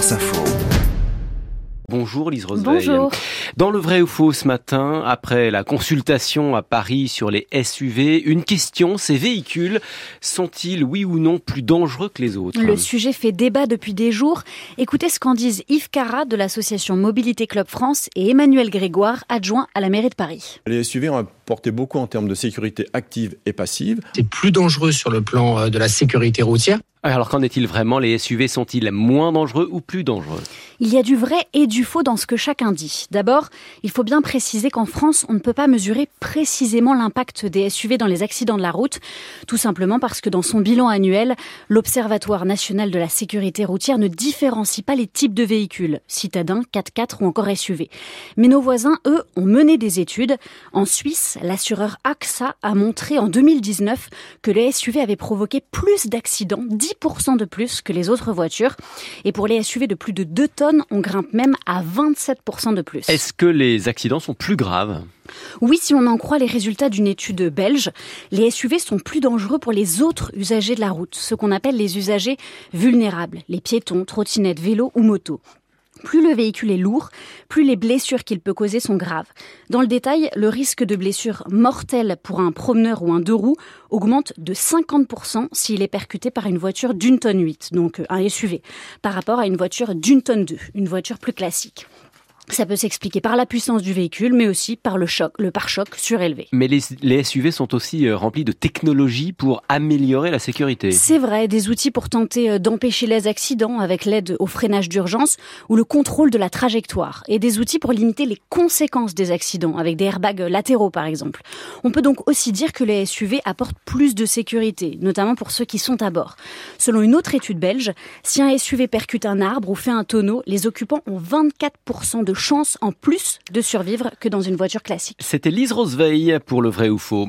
France Info. Bonjour Lise Roseveil. Bonjour. Dans le vrai ou faux ce matin, après la consultation à Paris sur les SUV, une question, ces véhicules sont-ils oui ou non plus dangereux que les autres? Le sujet fait débat depuis des jours. Écoutez ce qu'en disent Yves Carra de l'association Mobilité Club France et Emmanuel Grégoire, adjoint à la mairie de Paris. Les SUV ont apporté beaucoup en termes de sécurité active et passive. C'est plus dangereux sur le plan euh, de la sécurité routière. Alors qu'en est-il vraiment? Les SUV sont-ils moins dangereux ou plus dangereux? Il y a du vrai et du faux dans ce que chacun dit. D'abord, il faut bien préciser qu'en France, on ne peut pas mesurer précisément l'impact des SUV dans les accidents de la route, tout simplement parce que dans son bilan annuel, l'Observatoire national de la sécurité routière ne différencie pas les types de véhicules, citadins, 4x4 ou encore SUV. Mais nos voisins, eux, ont mené des études. En Suisse, l'assureur AXA a montré en 2019 que les SUV avaient provoqué plus d'accidents, 10% de plus que les autres voitures. Et pour les SUV de plus de 2 tonnes, on grimpe même à 27% de plus. Est-ce que les accidents sont plus graves? Oui, si on en croit les résultats d'une étude belge, les SUV sont plus dangereux pour les autres usagers de la route, ce qu'on appelle les usagers vulnérables, les piétons, trottinettes, vélos ou motos. Plus le véhicule est lourd, plus les blessures qu'il peut causer sont graves. Dans le détail, le risque de blessure mortelle pour un promeneur ou un deux roues augmente de 50% s'il est percuté par une voiture d'une tonne 8, donc un SUV, par rapport à une voiture d'une tonne 2, une voiture plus classique. Ça peut s'expliquer par la puissance du véhicule, mais aussi par le choc, le pare-choc surélevé. Mais les, les, SUV sont aussi euh, remplis de technologies pour améliorer la sécurité. C'est vrai, des outils pour tenter euh, d'empêcher les accidents avec l'aide au freinage d'urgence ou le contrôle de la trajectoire, et des outils pour limiter les conséquences des accidents avec des airbags latéraux par exemple. On peut donc aussi dire que les SUV apportent plus de sécurité, notamment pour ceux qui sont à bord. Selon une autre étude belge, si un SUV percute un arbre ou fait un tonneau, les occupants ont 24% de chance en plus de survivre que dans une voiture classique. C'était Lise Roseveil pour le vrai ou faux.